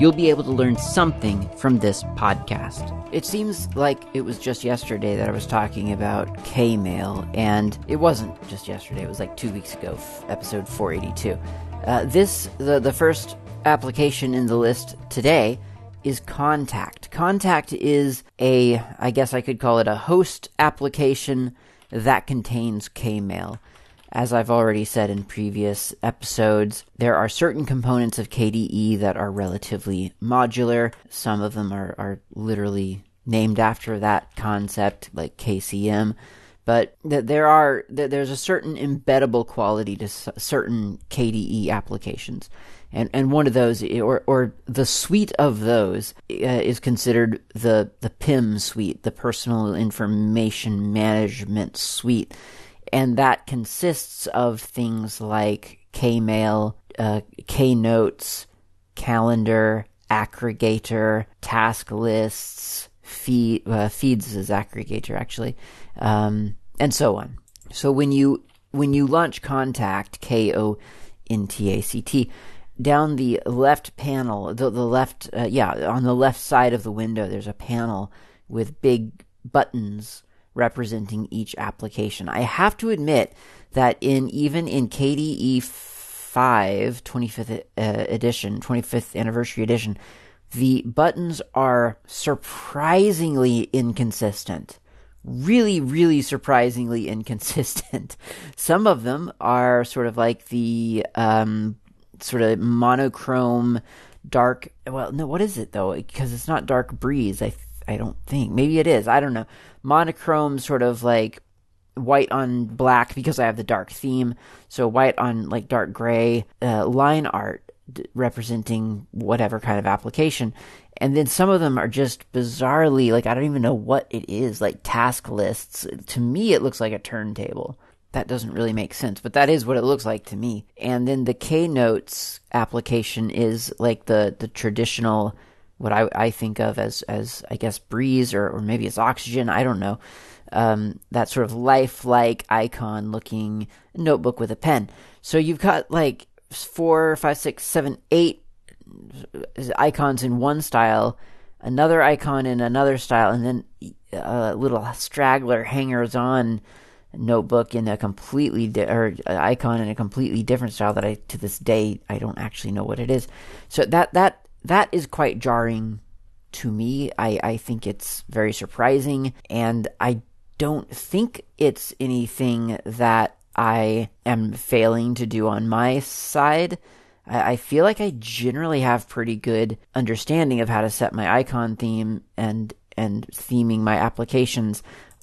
you'll be able to learn something from this podcast. It seems like it was just yesterday that I was talking about Kmail, and it wasn't just yesterday, it was like two weeks ago, episode 482. Uh, this, the, the first application in the list today is Kontact. Kontact is a, I guess I could call it a host application that contains Kmail. As I've already said in previous episodes, there are certain components of KDE that are relatively modular. Some of them are, are literally named after that concept, like KCM. But th- there are th- there's a certain embeddable quality to certain KDE applications and and one of those or or the suite of those uh, is considered the the PIM suite, the personal information management suite, and that consists of things like Kmail, uh, Knotes, calendar, aggregator, task lists, feed uh, feeds as aggregator actually, um, and so on. So when you when you launch Kontact K O N T A C T down the left panel, the, the left, uh, yeah, on the left side of the window, there's a panel with big buttons representing each application. I have to admit that in even in KDE 5 25th uh, edition, 25th anniversary edition, the buttons are surprisingly inconsistent. Really, really surprisingly inconsistent. Some of them are sort of like the um, sort of monochrome dark well no what is it though because it's not dark breeze i i don't think. Maybe it is. I don't know. Monochrome sort of like white on black because i have the dark theme. So white on like dark gray. Uh, line art d- representing whatever kind of application. And then some of them are just bizarrely like i don't even know what it is like task lists. To me it looks like a turntable. That doesn't really make sense, but that is what it looks like to me. And then the K Notes application is like the the traditional what I, I think of as as I guess breeze or, or maybe it's oxygen, I don't know. Um, that sort of lifelike icon looking notebook with a pen. So you've got like four, five, six, seven, eight uh, icons in one style, another icon in another style, and then uh, a little straggler hangers on notebook in a completely di- or uh, icon in a completely different style that I to this day I don't actually know what it is. So that that that is quite jarring to me. I I think it's very surprising and I don't think it's anything that I am failing to do on my side. I, I feel like I generally have pretty good understanding of how to set my icon theme and and theming my applications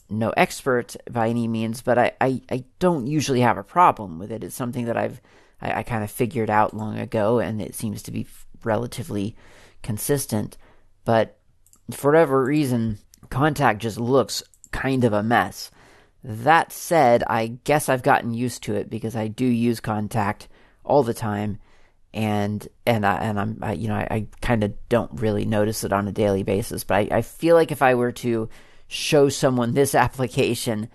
no expert by any means, but I, I, I don't usually have a problem with it. It's something that I've I, I kind of figured out long ago, and it seems to be relatively consistent. But for whatever reason, Kontact just looks kind of a mess. That said, I guess I've gotten used to it because I do use Kontact all the time, and and I, and I'm I, you know I, I kind of don't really notice it on a daily basis. But I, I feel like if I were to show someone this application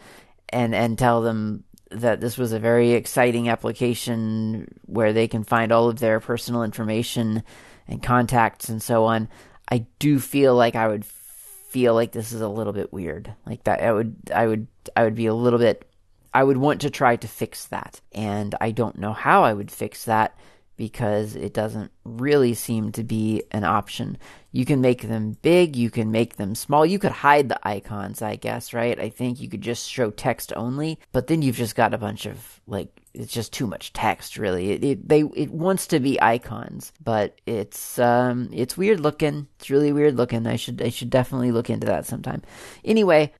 and and tell them that this was a very exciting application where they can find all of their personal information and contacts and so on. I do feel like I would feel like this is a little bit weird. Like that I would I would I would be a little bit I would want to try to fix that. And I don't know how I would fix that because it doesn't really seem to be an option. You can make them big, you can make them small. You could hide the icons, I guess, right? I think you could just show text only, but then you've just got a bunch of like it's just too much text really. It, it they it wants to be icons, but it's um it's weird looking. It's really weird looking. I should I should definitely look into that sometime. Anyway,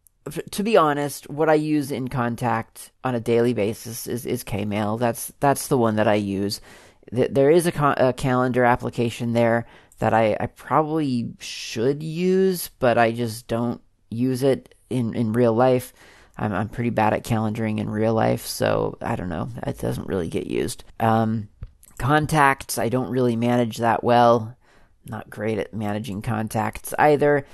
to be honest, what I use in Kontact on a daily basis is, is Kmail. That's that's the one that I use there is a, a, calendar application there that I, I probably should use, but I just don't use it in, in real life. I'm, I'm pretty bad at calendaring in real life, so I don't know. It doesn't really get used. Um, contacts, I don't really manage that well. Not great at managing contacts either.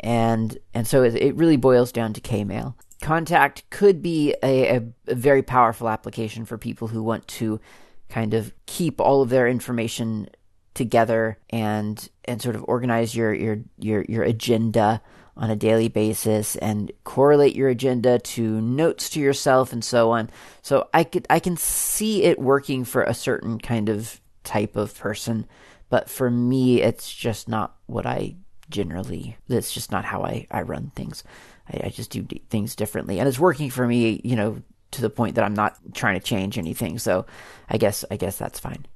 And and so it, it really boils down to Kmail. Kontact could be a, a, a very powerful application for people who want to kind of keep all of their information together and and sort of organize your your your your agenda on a daily basis and correlate your agenda to notes to yourself and so on. So I could I can see it working for a certain kind of type of person, but for me it's just not what I generally that's just not how I, I run things. I, I just do d- things differently. And it's working for me, you know, to the point that I'm not trying to change anything. So I guess I guess that's fine.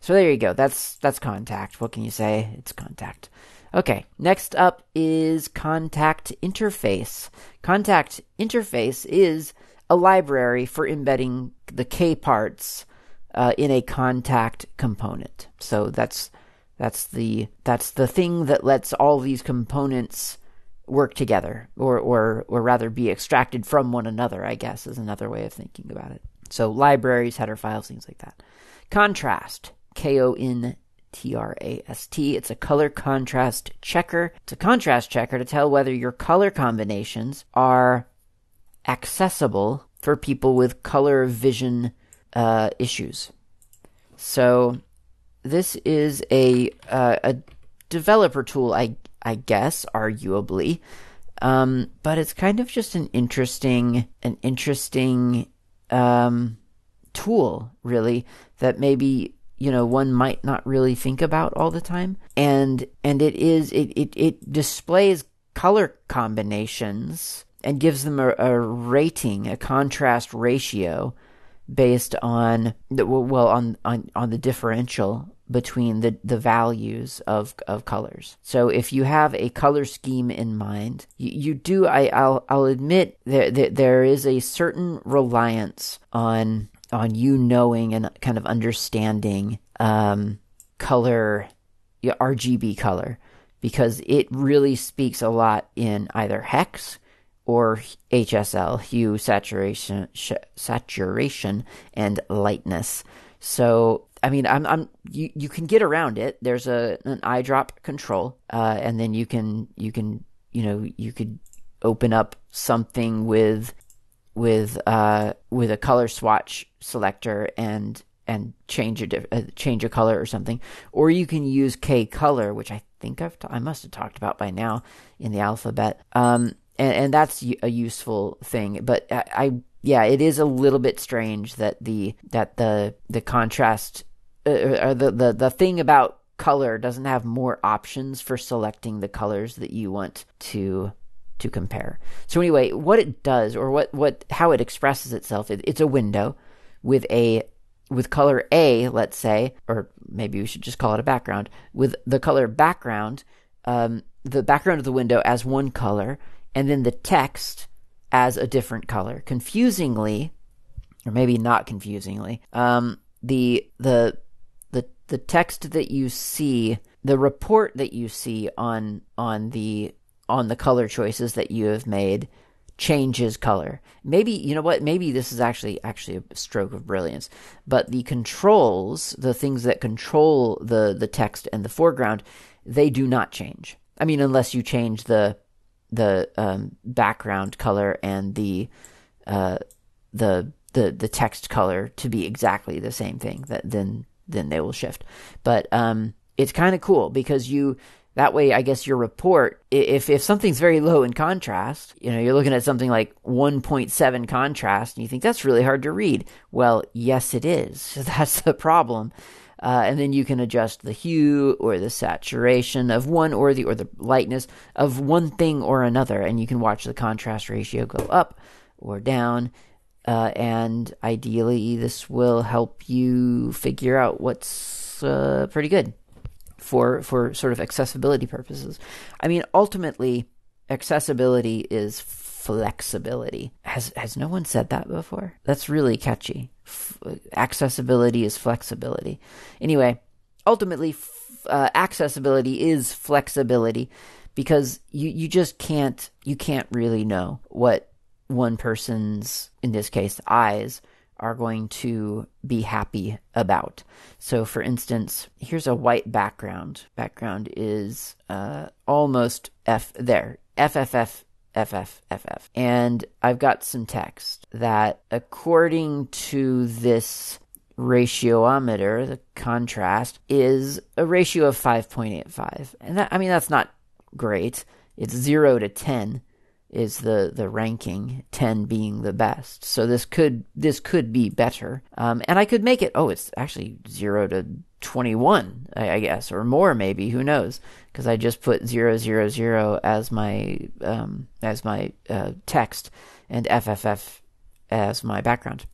So there you go. That's that's Kontact. What can you say? It's Kontact. Okay, next up is Contact Interface. Contact Interface is a library for embedding the K parts uh, in a Kontact component. So that's that's the that's the thing that lets all these components work together, or or or rather be extracted from one another. I guess is another way of thinking about it. So libraries, header files, things like that. Kontrast, K O N T R A S T. It's a color contrast checker. It's a contrast checker to tell whether your color combinations are accessible for people with color vision uh, issues. So this is a uh, a developer tool, I I guess, arguably, um, but it's kind of just an interesting an interesting um, tool, really, that maybe you know one might not really think about all the time. And and it is it it, it displays color combinations and gives them a, a rating a contrast ratio based on the well on on on the differential between the, the values of, of colors. So if you have a color scheme in mind, you, you do, I, I'll, I'll admit that there, there is a certain reliance on on you knowing and kind of understanding um, color, RGB color, because it really speaks a lot in either hex or HSL, hue, saturation, sh- saturation, and lightness. So, I mean, I'm, I'm, you, you can get around it. There's a an eyedrop control, uh, and then you can, you can, you know, you could open up something with with uh, with a color swatch selector and and change a uh, change a color or something, or you can use K color, which I think I've I must have talked about by now in the alphabet. Um, and, and that's a useful thing. But I, I, yeah, it is a little bit strange that the that the the contrast uh, or the, the the thing about color doesn't have more options for selecting the colors that you want to to compare. So anyway, what it does or what what how it expresses itself, it, it's a window with a with color A, let's say, or maybe we should just call it a background, with the color background, um, the background of the window as one color, and then the text as a different color. Confusingly, or maybe not confusingly, um, the the the text that you see, the report that you see on on the on the color choices that you have made changes color. Maybe you know what? Maybe this is actually actually a stroke of brilliance. But the controls, the things that control the the text and the foreground, they do not change. I mean, unless you change the the um, background color and the uh, the the the text color to be exactly the same thing. That then then they will shift. But um, it's kind of cool because you that way, I guess your report, if, if something's very low in contrast, you know, you're looking at something like 1.7 contrast and you think that's really hard to read. Well, yes, it is. That's the problem. Uh, and then you can adjust the hue or the saturation of one or the or the lightness of one thing or another, and you can watch the contrast ratio go up or down. Uh, and ideally, this will help you figure out what's uh, pretty good for for sort of accessibility purposes. I mean, ultimately, accessibility is flexibility. Has has no one said that before? That's really catchy. F- accessibility is flexibility. Anyway, ultimately, f- uh, accessibility is flexibility because you you just can't you can't really know what one person's, in this case, eyes are going to be happy about. So, for instance, here's a white background. Background is uh, almost F there, FFF. FF, FF. And I've got some text that, according to this ratiometer, the contrast, is a ratio of 5.85. And that, I mean, that's not great. It's 0 to 10 is the the ranking 10 being the best. So this could this could be better. Um, and i could make it oh it's actually 0 to 21 i, I guess or more maybe who knows? Because i just put 000 as my um, as my uh, text and fff as my background.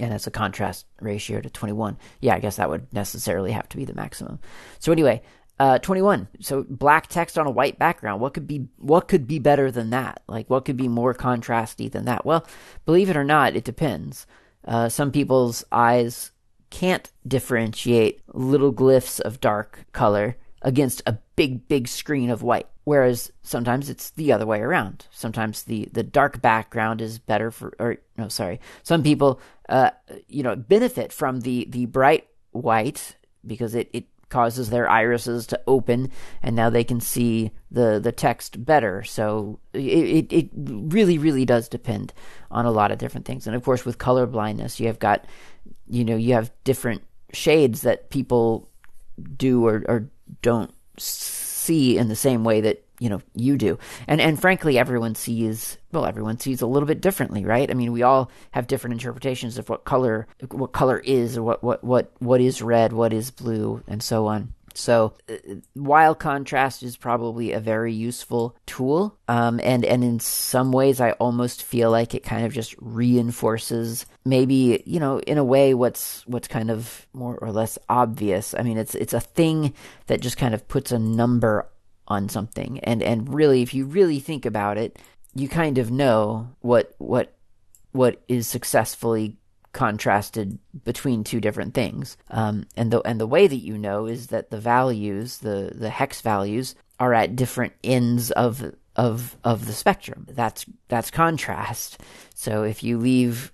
And it's a contrast ratio to 21 yeah i guess that would necessarily have to be the maximum. So anyway uh, 21. So black text on a white background. What could be what could be better than that? Like what could be more contrasty than that? Well, believe it or not, it depends. Uh, some people's eyes can't differentiate little glyphs of dark color against a big big screen of white. Whereas sometimes it's the other way around. Sometimes the, the dark background is better for, or no, sorry. Some people, uh, you know, benefit from the, the bright white because it, it causes their irises to open and now they can see the the text better. So it, it, it really really does depend on a lot of different things. And of course with color blindness you have got you know you have different shades that people do or, or don't see in the same way that you know you do. And and frankly everyone sees well everyone sees a little bit differently right? I mean we all have different interpretations of what color what color is or what what what what is red what is blue and so on. So, uh, while Kontrast is probably a very useful tool, um, and and in some ways, I almost feel like it kind of just reinforces maybe you know in a way what's what's kind of more or less obvious. I mean, it's it's a thing that just kind of puts a number on something. And and really if you really think about it, you kind of know what what what is successfully contrasted between two different things. Um, and the and the way that you know is that the values, the the hex values, are at different ends of of of the spectrum. That's that's contrast. So if you leave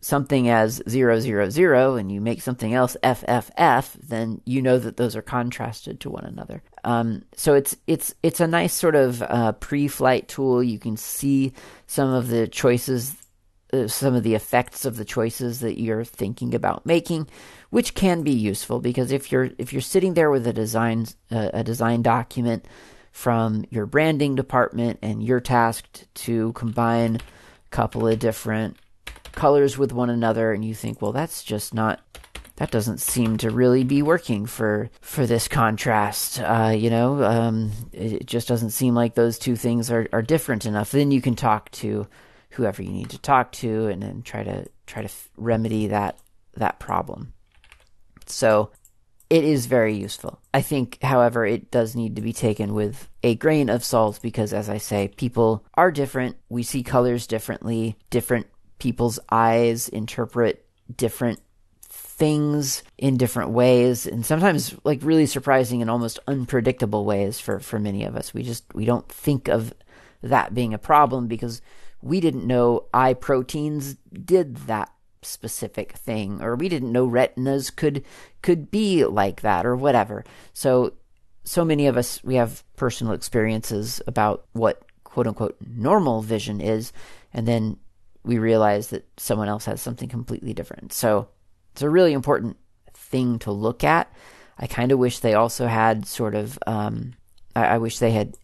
something as 000 and you make something else FFF, then you know that those are contrasted to one another. Um, so it's it's it's a nice sort of uh, pre-flight tool. You can see some of the choices, uh, some of the effects of the choices that you're thinking about making, which can be useful because if you're if you're sitting there with a design uh, a design document from your branding department and you're tasked to combine a couple of different colors with one another and you think, well, that's just not that doesn't seem to really be working for for this contrast. Uh, you know, um, it just doesn't seem like those two things are, are different enough. Then you can talk to whoever you need to talk to, and then try to try to f- remedy that that problem. So it is very useful. I think, however, it does need to be taken with a grain of salt because, as I say, people are different. We see colors differently. Different people's eyes interpret different things in different ways and sometimes like really surprising and almost unpredictable ways for for many of us we just we don't think of that being a problem because we didn't know eye proteins did that specific thing or we didn't know retinas could could be like that or whatever so so many of us we have personal experiences about what quote unquote normal vision is and then we realize that someone else has something completely different. So it's a really important thing to look at. I kind of wish they also had sort of, um, I, I wish they had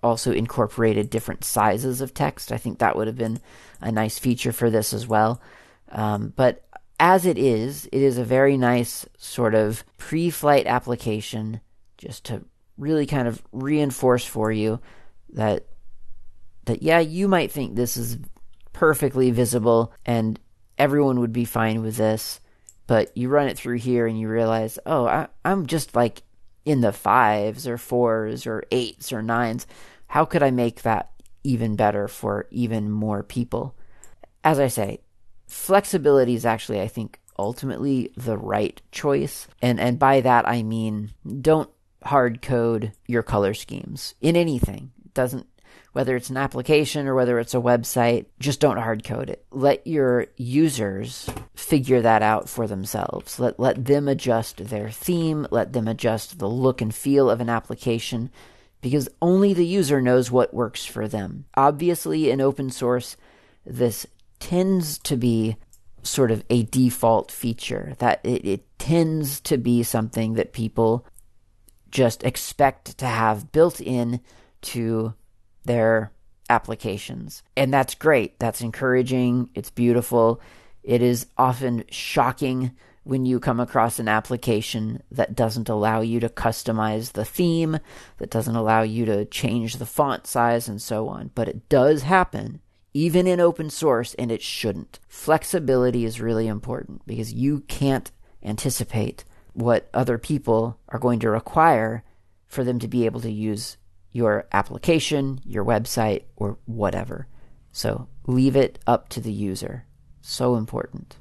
also incorporated different sizes of text. I think that would have been a nice feature for this as well. Um, but as it is, it is a very nice sort of pre flight application just to really kind of reinforce for you that that yeah, you might think this is perfectly visible and everyone would be fine with this. But you run it through here and you realize, oh, I, I'm just like in the fives or fours or eights or nines. How could I make that even better for even more people? As I say, flexibility is actually, I think, ultimately the right choice. And and by that I mean don't hard code your color schemes in anything. It doesn't whether it's an application or whether it's a website, just don't hard code it. Let your users figure that out for themselves. Let, let them adjust their theme, let them adjust the look and feel of an application because only the user knows what works for them. Obviously, in open source, this tends to be sort of a default feature, that it, it tends to be something that people just expect to have built in to their applications. And that's great. That's encouraging. It's beautiful. It is often shocking when you come across an application that doesn't allow you to customize the theme, that doesn't allow you to change the font size, and so on. But it does happen, even in open source, and it shouldn't. Flexibility is really important because you can't anticipate what other people are going to require for them to be able to use your application, your website, or whatever. So leave it up to the user. So important.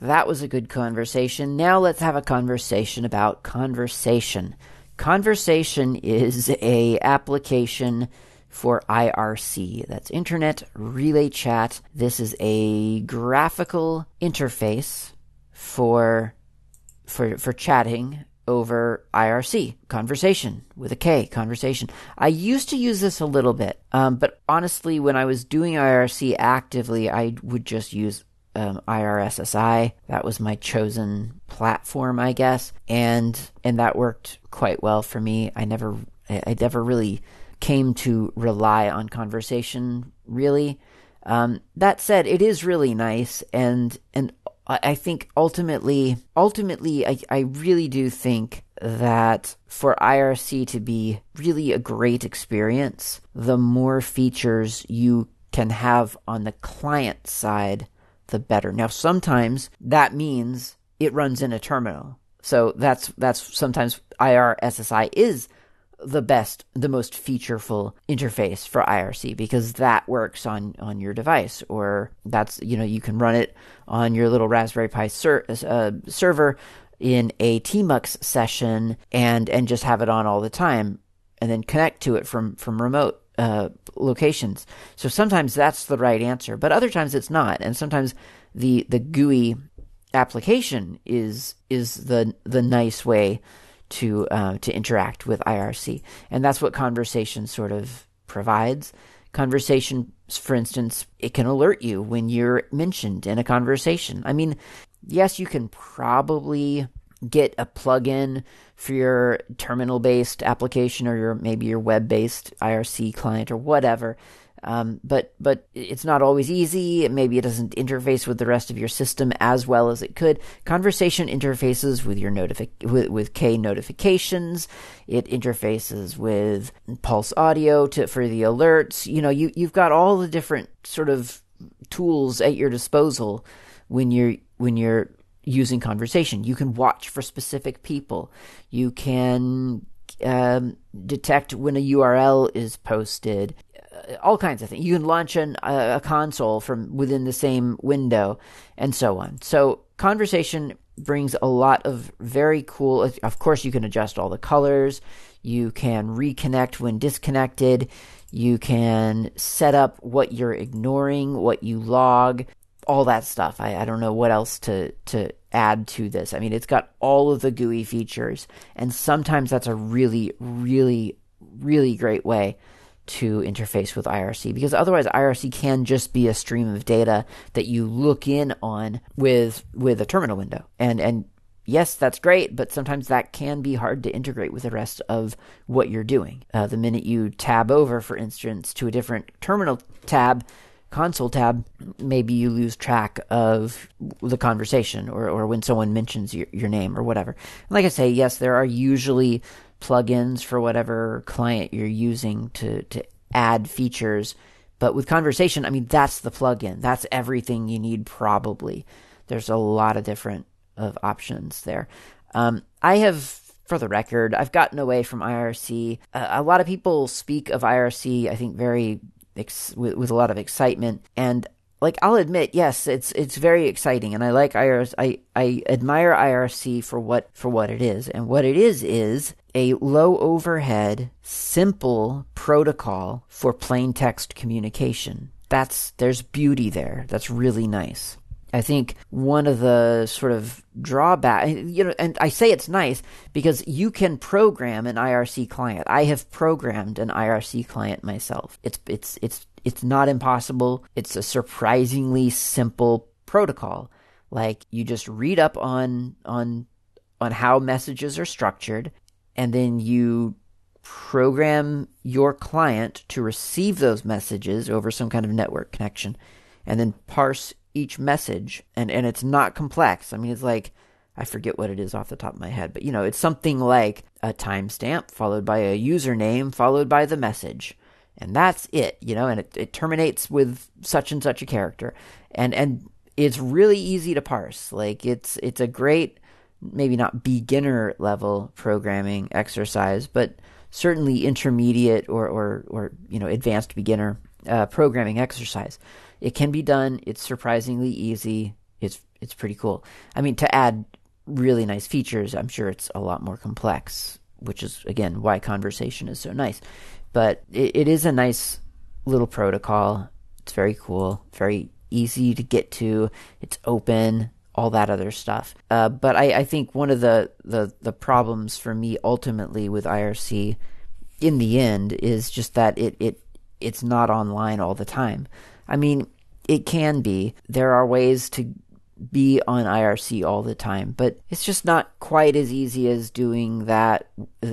That was a good conversation. Now let's have a Konversation about conversation. Konversation is a application for IRC. That's Internet Relay Chat. This is a graphical interface for for for chatting over IRC Konversation with a K conversation. I used to use this a little bit, um, but honestly, when I was doing IRC actively, I would just use um, IRSSI. That was my chosen platform, I guess, and and that worked quite well for me. I never I never really came to rely on Konversation really. Um, that said, it is really nice, and and I think ultimately, ultimately, I, I really do think that for IRC to be really a great experience, the more features you can have on the client side, the better. Now, sometimes that means it runs in a terminal. So that's that's sometimes IRSSI is the best, the most featureful interface for IRC because that works on on your device, or that's you know you can run it on your little Raspberry Pi ser- uh, server in a tmux session and and just have it on all the time, and then connect to it from from remote uh, locations. So sometimes that's the right answer, but other times it's not, and sometimes the the GUI application is is the the nice way to uh, to interact with IRC, and that's what Konversation sort of provides. Konversation, for instance, it can alert you when you're mentioned in a conversation. I mean, yes, you can probably get a plugin for your terminal based application or your maybe your web based IRC client or whatever um, but but it's not always easy. Maybe it doesn't interface with the rest of your system as well as it could. Konversation interfaces with your notifi- with, with K notifications. It interfaces with Pulse Audio to for the alerts. You know, you you've got all the different sort of tools at your disposal when you're when you're using Konversation. You can watch for specific people. You can um, detect when a URL is posted Uh, all kinds of things. You can launch an, a, a console from within the same window, and so on. So Konversation brings a lot of very cool. Of course, you can adjust all the colors. You can reconnect when disconnected. You can set up what you're ignoring, what you log, all that stuff. I, I don't know what else to to add to this. I mean, it's got all of the GUI features, and sometimes that's a really, really, really great way to interface with IRC because otherwise IRC can just be a stream of data that you look in on with with a terminal window. And and yes, that's great, but sometimes that can be hard to integrate with the rest of what you're doing. Uh, the minute you tab over, for instance, to a different terminal tab, console tab, maybe you lose track of the conversation or, or when someone mentions your, your name or whatever. And like I say, yes, there are usually plugins for whatever client you're using to to add features. But with Konversation, I mean that's the plugin. That's everything you need probably. There's a lot of different of options there. Um, I have, for the record, I've gotten away from IRC. Uh, a lot of people speak of IRC, I think, very ex- with, with a lot of excitement, and like I'll admit, yes, it's it's very exciting, and I like IRC. I I admire IRC for what for what it is, and what it is is a low overhead, simple protocol for plain text communication. That's there's beauty there. That's really nice. I think one of the sort of drawback, you know, and I say it's nice because you can program an IRC client. I have programmed an IRC client myself. It's it's it's it's not impossible. It's a surprisingly simple protocol. Like you just read up on on on how messages are structured and then you program your client to receive those messages over some kind of network connection and then parse each message and and it's not complex. I mean it's like I forget what it is off the top of my head, but you know, it's something like a timestamp followed by a username followed by the message. And that's it, you know, and it, it terminates with such and such a character. And and it's really easy to parse. Like it's it's a great maybe not beginner level programming exercise, but certainly intermediate or or, or you know, advanced beginner uh, programming exercise. It can be done. It's surprisingly easy. It's it's pretty cool. I mean, to add really nice features, I'm sure it's a lot more complex, which is again why Konversation is so nice. But it, it is a nice little protocol. It's very cool, very easy to get to. It's open, all that other stuff. Uh, but I, I think one of the, the the problems for me ultimately with IRC, in the end, is just that it it it's not online all the time. I mean, it can be. There are ways to be on IRC all the time, but it's just not quite as easy as doing that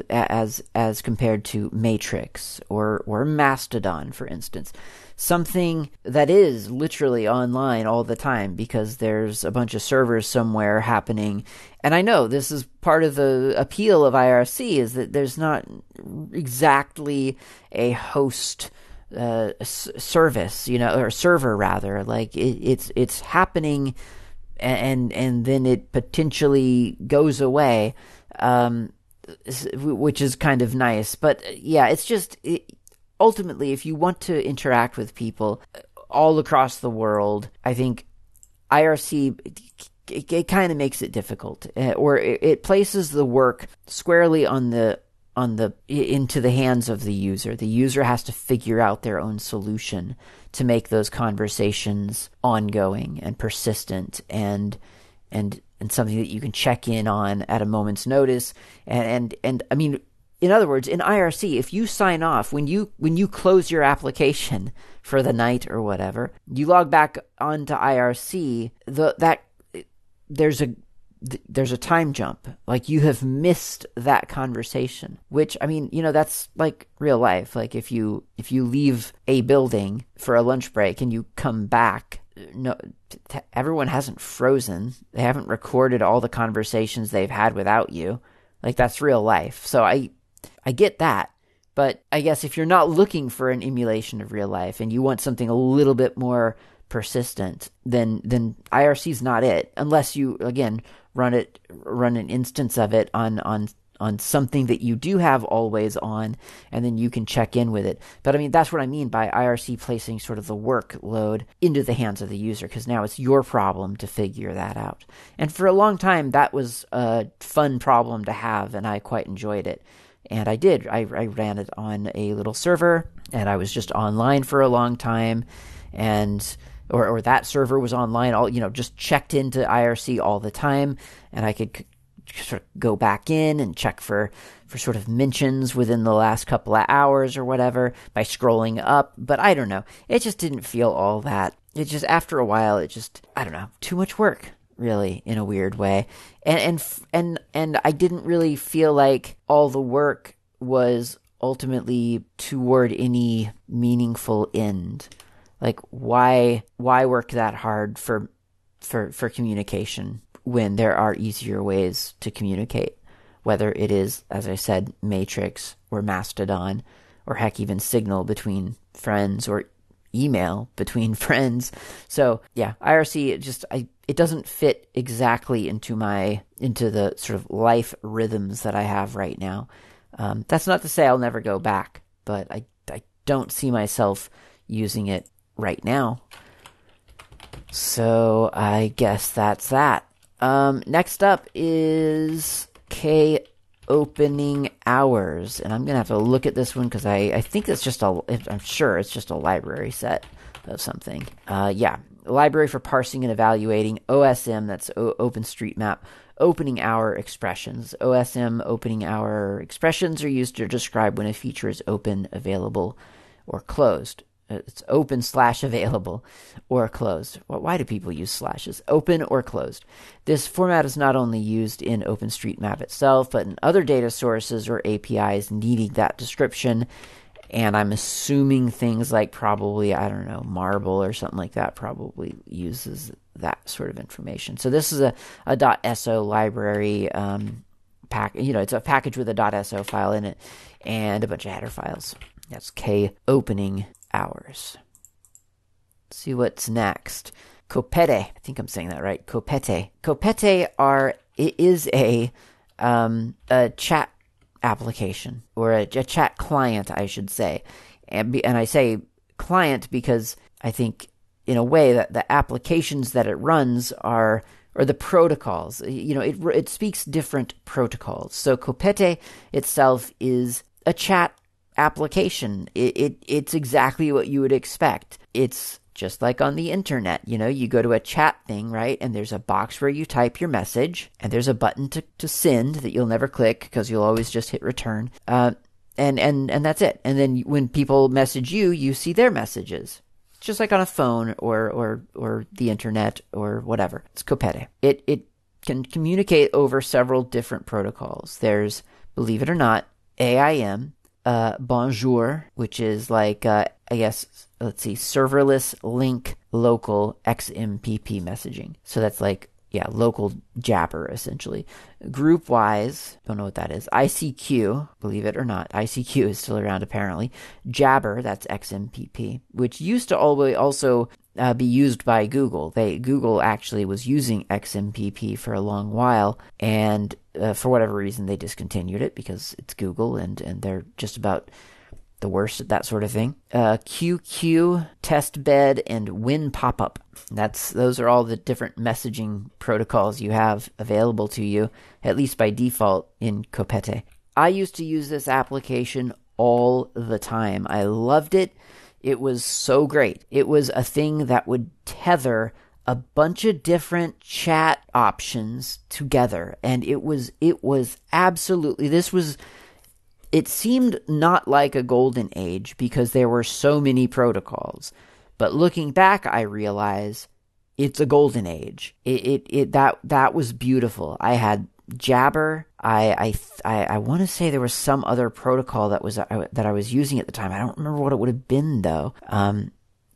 as as compared to Matrix or or Mastodon, for instance. Something that is literally online all the time because there's a bunch of servers somewhere happening. And I know this is part of the appeal of IRC is that there's not exactly a host uh, service, you know, or server rather. Like it, it's it's happening, and and then it potentially goes away, um, which is kind of nice. But yeah, it's just ultimately, if you want to interact with people all across the world, I think IRC it, it kind of makes it difficult, uh, or it, it places the work squarely on the on the into the hands of the user. The user has to figure out their own solution to make those conversations ongoing and persistent and and and something that you can check in on at a moment's notice. And and, and I mean, in other words, in IRC, if you sign off when you when you close your application for the night or whatever, you log back onto IRC. The that there's a there's a time jump. Like you have missed that conversation, which I mean, you know, that's like real life. Like if you if you leave a building for a lunch break and you come back, no, everyone hasn't frozen. They haven't recorded all the conversations they've had without you. Like that's real life. So I I get that. But I guess if you're not looking for an emulation of real life and you want something a little bit more persistent, then then IRC is not it unless you again run it run an instance of it on on on something that you do have always on and then you can check in with it but i mean that's what i mean by irc placing sort of the workload into the hands of the user because now it's your problem to figure that out and for a long time that was a fun problem to have and i quite enjoyed it and i did. I, I ran it on a little server and i was just online for a long time. And or, or that server was online, all you know, just checked into IRC all the time, and I could sort of go back in and check for for sort of mentions within the last couple of hours or whatever by scrolling up. But I don't know, it just didn't feel all that. It just after a while, it just I don't know, too much work really in a weird way, and and and and I didn't really feel like all the work was ultimately toward any meaningful end. Like why why work that hard for for for communication when there are easier ways to communicate? Whether it is as i said matrix or mastodon or heck even signal between friends or email between friends. So yeah irc just i it doesn't fit exactly into my into the sort of life rhythms that i have right now um, that's not to say i'll never go back but i i don't see myself using it right now. So I guess that's that. Um, next up is K opening hours, and I'm gonna have to look at this one because I I think it's just a I'm sure it's just a library set of something. Uh, yeah, library for parsing and evaluating OSM. That's o- OpenStreetMap opening hour expressions. OSM opening hour expressions are used to describe when a feature is open, available, or closed. Uh, it's open slash available or closed. Well, why do people use slashes? Open or closed. This format is not only used in OpenStreetMap itself, but in other data sources or APIs needing that description. And I'm assuming things like probably, I don't know, Marble or something like that probably uses that sort of information. So this is a, a .so library um, pack. You know, it's a package with a .so file in it and a bunch of header files. That's K opening hours. Let's see what's next. Kopete. I think I'm saying that right. Kopete. Kopete are it is a um, a chat application or a, a, chat client, I should say, and be, and I say client because I think in a way that the applications that it runs are or the protocols. You know, it it speaks different protocols. So Kopete itself is a chat application. It, it it's exactly what you would expect. It's just like on the internet, you know, you go to a chat thing, right? And there's a box where you type your message, and there's a button to, to send that you'll never click because you'll always just hit return. Uh, and, and, and that's it. And then when people message you, you see their messages. Just like on a phone or, or, or the internet or whatever. It's Kopete. It, it can communicate over several different protocols. There's, believe it or not, AIM, uh, Bonjour, which is like, uh, I guess, let's see, serverless link local XMPP messaging. So that's like, yeah, local Jabber essentially. Groupwise, don't know what that is. ICQ, believe it or not, ICQ is still around apparently. Jabber, that's XMPP, which used to always also uh, be used by Google. They Google actually was using XMPP for a long while, and uh, for whatever reason they discontinued it because it's Google and and they're just about the worst at that sort of thing. Uh, QQ, Testbed, and WinPopUp. That's those are all the different messaging protocols you have available to you, at least by default in Kopete. I used to use this application all the time. I loved it. It was so great. It was a thing that would tether a bunch of different chat options together and it was it was absolutely this was it seemed not like a golden age because there were so many protocols but looking back i realize it's a golden age it it, it that that was beautiful i had jabber i i i, I want to say there was some other protocol that was uh, that i was using at the time i don't remember what it would have been though um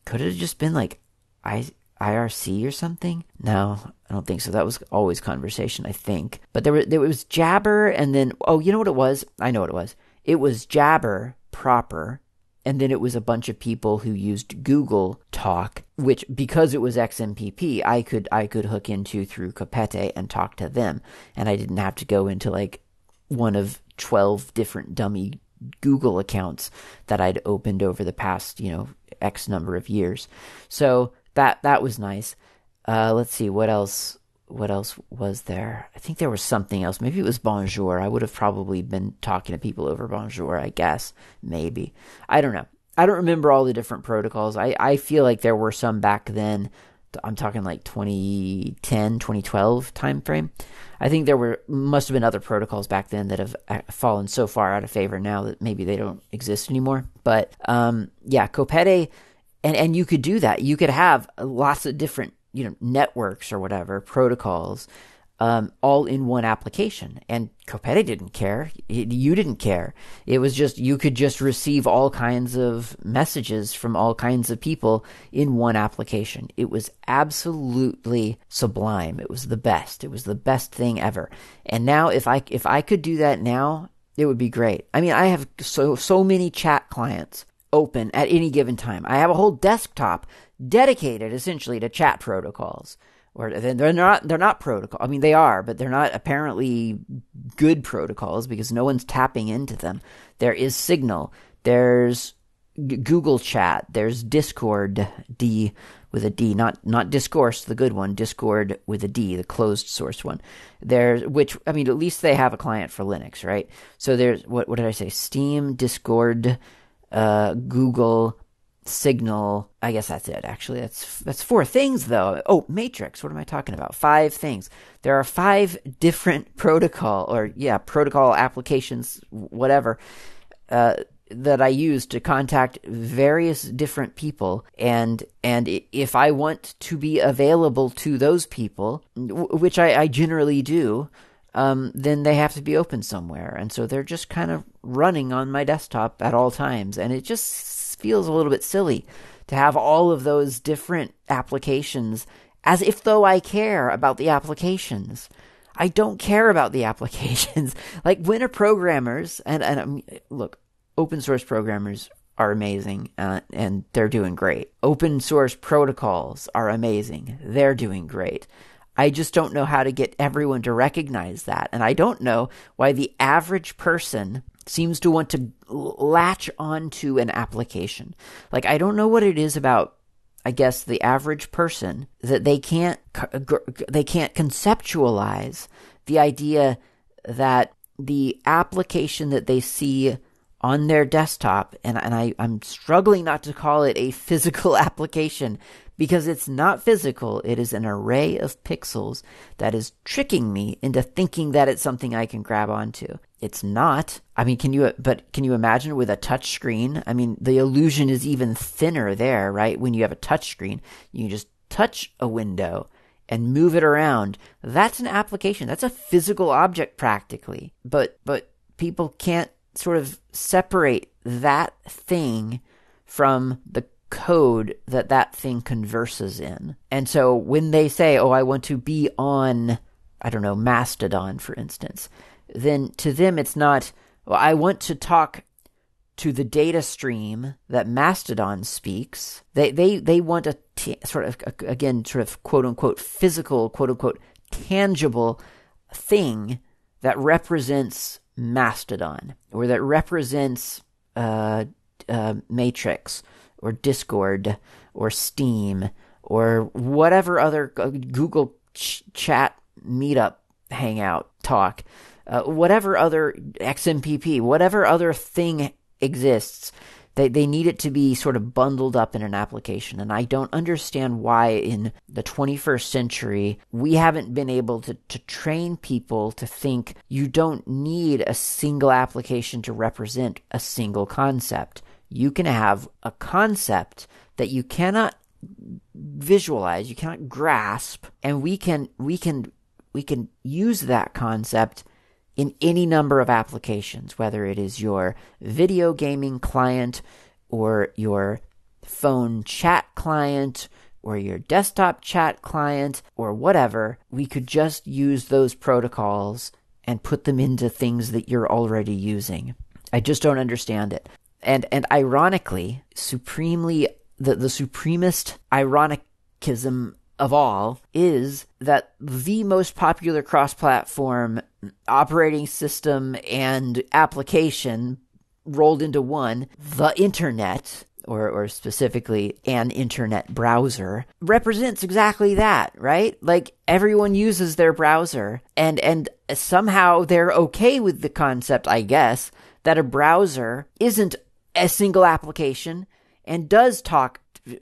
could it have just been like i IRC or something? No, I don't think so. That was always Konversation, I think. But there was there was Jabber, and then oh, you know what it was? I know what it was. It was Jabber proper, and then it was a bunch of people who used Google Talk, which because it was XMPP, I could I could hook into through Kopete and talk to them, and I didn't have to go into like one of twelve different dummy Google accounts that I'd opened over the past, you know, X number of years. So that that was nice. Uh, let's see what else. What else was there? I think there was something else. Maybe it was Bonjour. I would have probably been talking to people over Bonjour. I guess maybe. I don't know. I don't remember all the different protocols. I I feel like there were some back then. I'm talking like 2010, 2012 time frame. I think there were must have been other protocols back then that have uh, fallen so far out of favor now that maybe they don't exist anymore. But um, yeah, Kopete, and and you could do that. You could have lots of different you know networks or whatever protocols, um, all in one application. And Kopete didn't care. You didn't care. It was just you could just receive all kinds of messages from all kinds of people in one application. It was absolutely sublime. It was the best. It was the best thing ever. And now if I if I could do that now, it would be great. I mean, I have so so many chat clients open at any given time. I have a whole desktop dedicated essentially to chat protocols. Or they're not they're not protocol. I mean they are, but they're not apparently good protocols because no one's tapping into them. There is Signal. There's Google Chat. There's Discord, D with a D, not not Discourse, the good one. Discord with a D, the closed source one. There's which I mean, at least they have a client for Linux, right? So there's what what did I say? Steam, Discord, uh, Google, Signal. I guess that's it. Actually, that's that's four things though. Oh, Matrix. What am I talking about? Five things. There are five different protocol or yeah, protocol applications, whatever. Uh, that I use to contact various different people, and and if I want to be available to those people, which I, I generally do, um, then they have to be open somewhere, and so they're just kind of running on my desktop at all times, and it just feels a little bit silly to have all of those different applications as if though I care about the applications. I don't care about the applications. like when are programmers and and um, look, open source programmers are amazing uh, and they're doing great. Open source protocols are amazing. They're doing great. I just don't know how to get everyone to recognize that. And I don't know why the average person seems to want to latch onto an application. Like, I don't know what it is about I guess the average person that they can't they can't conceptualize the idea that the application that they see on their desktop, and, and I, I'm struggling not to call it a physical application because it's not physical. It is an array of pixels that is tricking me into thinking that it's something I can grab onto. It's not. I mean, can you, but can you imagine with a touch screen? I mean, the illusion is even thinner there, right? When you have a touch screen, you just touch a window and move it around. That's an application. That's a physical object practically. But, but people can't sort of separate that thing from the code that that thing converses in. And so when they say, oh, I want to be on, I don't know, Mastodon, for instance, then to them it's not, well, I want to talk to the data stream that Mastodon speaks. They, they, they want a t- sort of, again, sort of quote unquote physical, quote unquote tangible thing that represents Mastodon or that represents uh, uh, Matrix or Discord or Steam or whatever other uh, Google ch- chat meetup hangout talk, uh, whatever other XMPP, whatever other thing exists they, they need it to be sort of bundled up in an application. And I don't understand why in the 21st century we haven't been able to, to train people to think you don't need a single application to represent a single concept. You can have a concept that you cannot visualize, you cannot grasp, and we can we can we can use that concept in any number of applications, whether it is your video gaming client or your phone chat client or your desktop chat client or whatever, we could just use those protocols and put them into things that you're already using. I just don't understand it. And and ironically, supremely the, the supremest ironicism of all is that the most popular cross platform operating system and application rolled into one, the internet, or, or specifically an internet browser, represents exactly that, right? Like everyone uses their browser and, and somehow they're okay with the concept, I guess, that a browser isn't a single application and does talk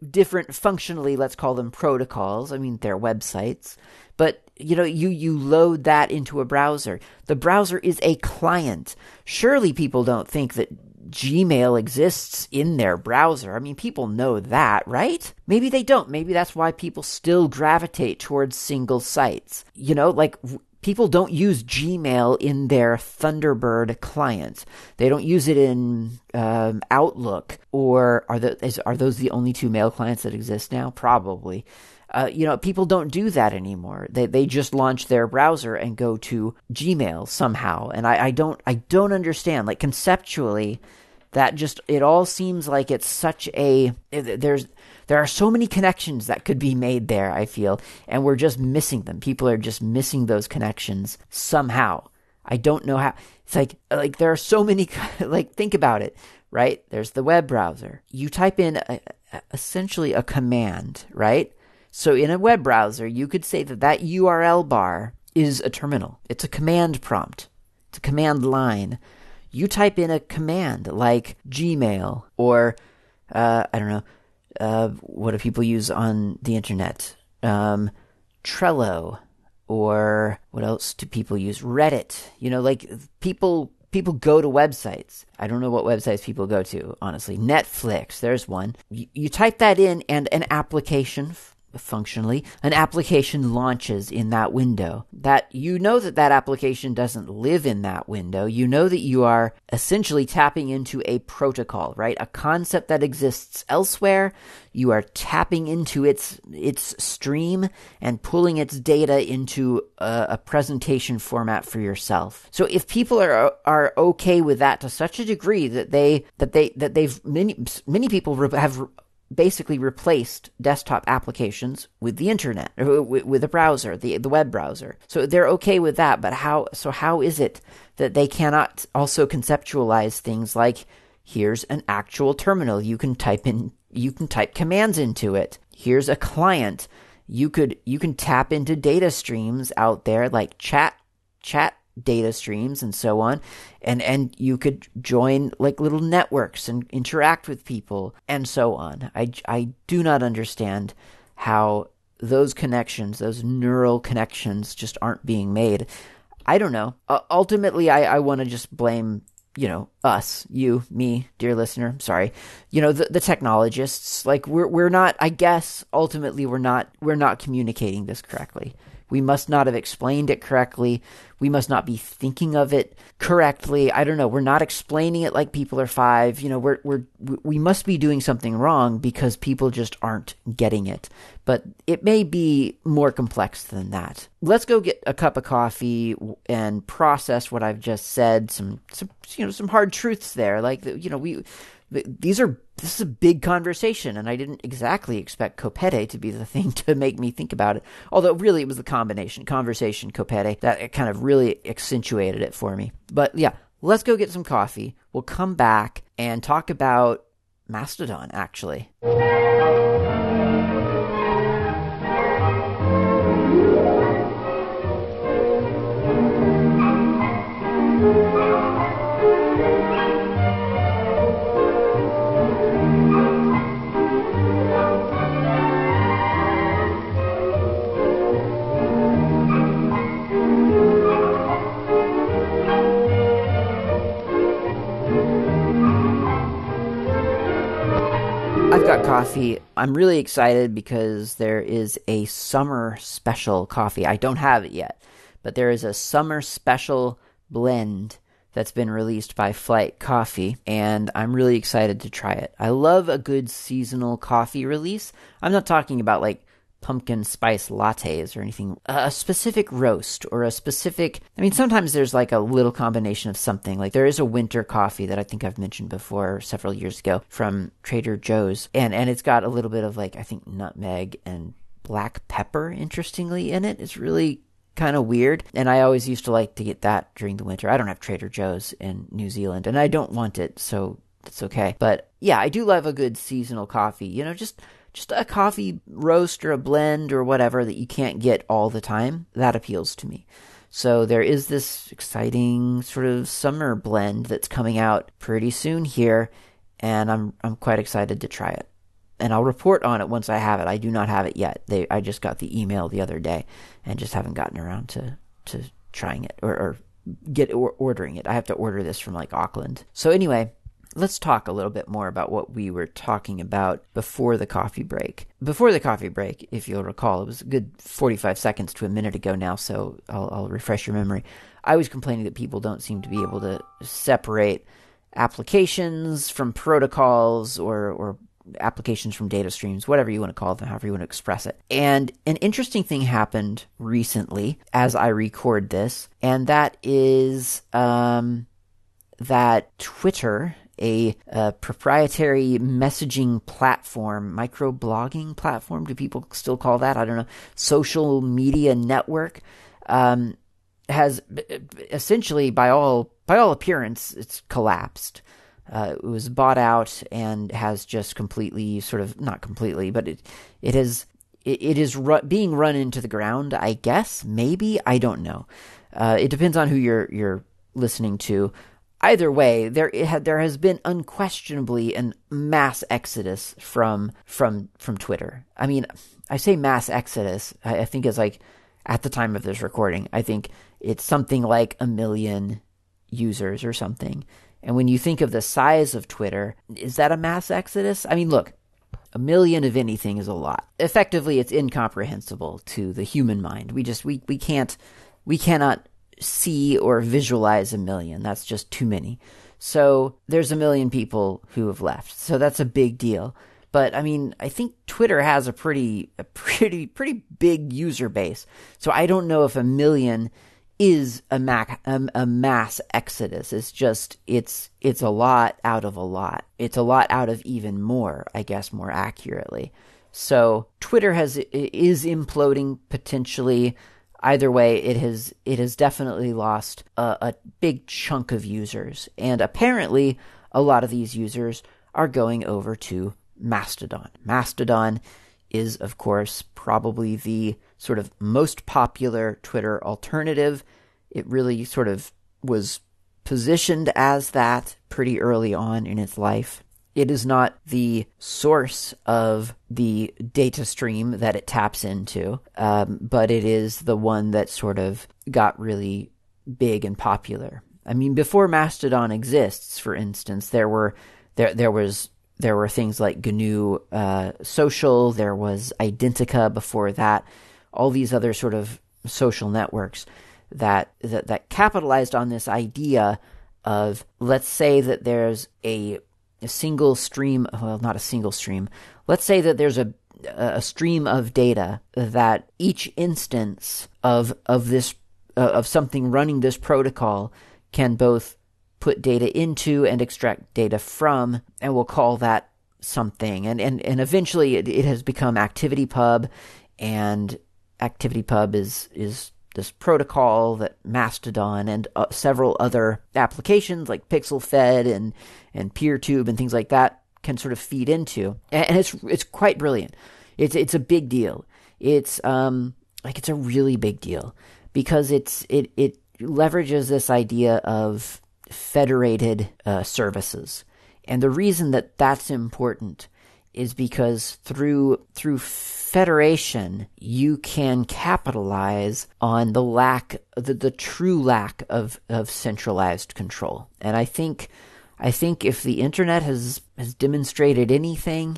different functionally, let's call them protocols. I mean, they're websites, but you know, you, you load that into a browser. The browser is a client. Surely people don't think that Gmail exists in their browser. I mean, people know that, right? Maybe they don't. Maybe that's why people still gravitate towards single sites. You know, like people don't use Gmail in their Thunderbird client. They don't use it in um, Outlook, or are the, is, are those the only two mail clients that exist now? Probably. Uh, you know, people don't do that anymore. They they just launch their browser and go to Gmail somehow, and I, I don't I don't understand. Like conceptually, that just it all seems like it's such a there's there are so many connections that could be made there, I feel, and we're just missing them. People are just missing those connections somehow. I don't know how. It's like like there are so many like think about it. right? There's the web browser. You type in a, essentially a command, right? So in a web browser, you could say that that URL bar is a terminal. It's a command prompt. It's a command line. You type in a command like Gmail or uh, I don't know uh, what do people use on the internet? Um, Trello or what else do people use? Reddit. You know, like people people go to websites. I don't know what websites people go to, honestly. Netflix, there's one. You, you type that in, and an application functionally an application launches in that window. That you know that that application doesn't live in that window. You know that you are essentially tapping into a protocol right? A concept that exists elsewhere. You are tapping into its its stream and pulling its data into a, a presentation format for yourself. So if people are are okay with that to such a degree that they that they that they've many many people have basically replaced desktop applications with the internet, with a browser, the, the web browser. So they're okay with that, but how, so how is it that they cannot also conceptualize things like, here's an actual terminal. You can type in, you can type commands into it. Here's a client. You could, you can tap into data streams out there like chat, chat data streams and so on. And and you could join like little networks and interact with people and so on. I i do not understand how those connections those neural connections just aren't being made. I don't know. Uh, ultimately i i want to just blame you know us you me dear listener sorry. You know the, the technologists like we're we're not i guess ultimately we're not we're not communicating this correctly. We must not have explained it correctly. We must not be thinking of it correctly. I don't know. We're not explaining it like people are five. You know, we're, we're, we must be doing something wrong because people just aren't getting it. But it may be more complex than that. Let's go get a cup of coffee and process what I've just said. Some, some, you know, some hard truths there. Like, you know, we, these are this is a big Konversation, and I didn't exactly expect Kopete to be the thing to make me think about it. Although really it was the combination, conversation, Kopete, that kind of really accentuated it for me. But yeah, let's go get some coffee. We'll come back and talk about Mastodon, actually. Coffee. I'm really excited because there is a summer special coffee. I don't have it yet, but there is a summer special blend that's been released by Flight Coffee, and I'm really excited to try it. I love a good seasonal coffee release. I'm not talking about like pumpkin spice lattes or anything, a specific roast or a specific. I mean, sometimes there's like a little combination of something. Like there is a winter coffee that I think I've mentioned before several years ago from Trader Joe's, and and it's got a little bit of like I think nutmeg and black pepper, interestingly, in it. It's really kind of weird. And I always used to like to get that during the winter. I don't have Trader Joe's in New Zealand, and I don't want it, so it's okay. But yeah, I do love a good seasonal coffee. You know, just just a coffee roast or a blend or whatever that you can't get all the time, that appeals to me. So there is this exciting sort of summer blend that's coming out pretty soon here, and I'm I'm quite excited to try it. And I'll report on it once I have it. I do not have it yet. They I just got the email the other day and just haven't gotten around to to trying it or, or get or ordering it. I have to order this from like Auckland. So anyway, let's talk a little bit more about what we were talking about before the coffee break. Before the coffee break, if you'll recall, it was a good 45 seconds to a minute ago now, so I'll, I'll refresh your memory. I was complaining that people don't seem to be able to separate applications from protocols or, or applications from data streams, whatever you want to call them, however you want to express it. And an interesting thing happened recently as I record this, and that is um, that Twitter a, a proprietary messaging platform, microblogging platform. Do people still call that? I don't know. Social media network um, has essentially, by all by all appearance, it's collapsed. Uh, it was bought out and has just completely, sort of, not completely, but it it has it, it is ru- being run into the ground. I guess maybe I don't know. Uh, it depends on who you're you're listening to. Either way, there there has been unquestionably a mass exodus from from from Twitter. I mean, I say mass exodus. I, I think it's like at the time of this recording. I think it's something like a million users or something. And when you think of the size of Twitter, is that a mass exodus? I mean, look, a million of anything is a lot. Effectively, it's incomprehensible to the human mind. We just we we can't we cannot see or visualize a million. That's just too many. So there's a million people who have left. So that's a big deal. But I mean, I think Twitter has a pretty a pretty pretty big user base. So I don't know if a million is a, mac, a, a mass exodus. It's just it's it's a lot out of a lot. It's a lot out of even more, I guess more accurately. So Twitter has is imploding potentially. Either way, it has it has definitely lost a, a big chunk of users, and apparently a lot of these users are going over to Mastodon. Mastodon is, of course, probably the sort of most popular Twitter alternative. It really sort of was positioned as that pretty early on in its life. It is not the source of the data stream that it taps into, um, but it is the one that sort of got really big and popular. I mean, before Mastodon exists, for instance, there were there there was there were things like GNU uh, Social, there was Identica before that, all these other sort of social networks that, that, that capitalized on this idea of let's say that there's a, a single stream, well, not a single stream, let's say that there's a a stream of data that each instance of of this uh, of something running this protocol can both put data into and extract data from, and we'll call that something. And and, and eventually it, it has become ActivityPub, and ActivityPub is is this protocol that Mastodon and uh, several other applications like PixelFed and and PeerTube and things like that can sort of feed into, and, it's it's quite brilliant. It's it's a big deal. It's um like it's a really big deal because it's it it leverages this idea of federated uh, services. And the reason that that's important is because through through federation you can capitalize on the lack the, the true lack of, of centralized control. And I think I think if the internet has has demonstrated anything,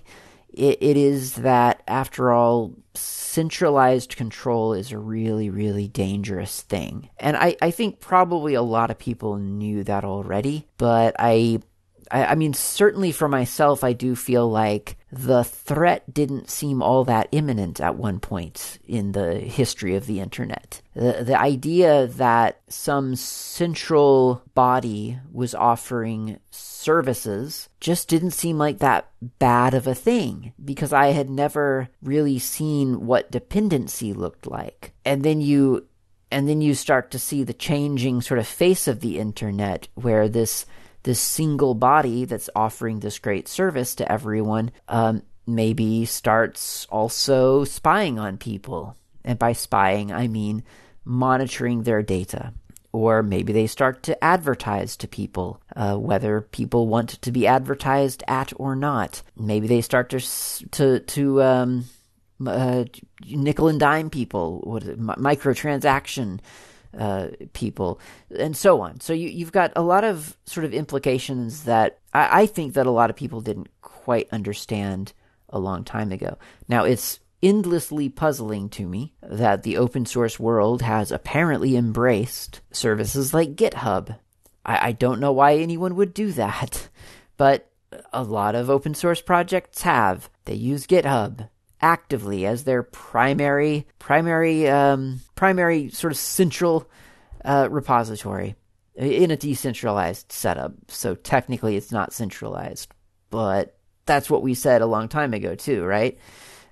it, it is that after all centralized control is a really, really dangerous thing. And I, I think probably a lot of people knew that already, but I I, I, mean, certainly for myself, I do feel like the threat didn't seem all that imminent at one point in the history of the internet. The, the idea that some central body was offering services just didn't seem like that bad of a thing because I had never really seen what dependency looked like. And then you and then you start to see the changing sort of face of the internet where this this single body that's offering this great service to everyone um, maybe starts also spying on people. And by spying, I mean monitoring their data. Or maybe they start to advertise to people, uh, whether people want to be advertised at or not. Maybe they start to to to um, uh, nickel and dime people, what microtransaction uh, people, and so on. So you, you've got a lot of sort of implications that I, I think that a lot of people didn't quite understand a long time ago. Now it's endlessly puzzling to me that the open source world has apparently embraced services like GitHub. I, I don't know why anyone would do that, but a lot of open source projects have. They use GitHub actively as their primary primary um, primary sort of central uh, repository in a decentralized setup. So technically, it's not centralized, but that's what we said a long time ago too, right?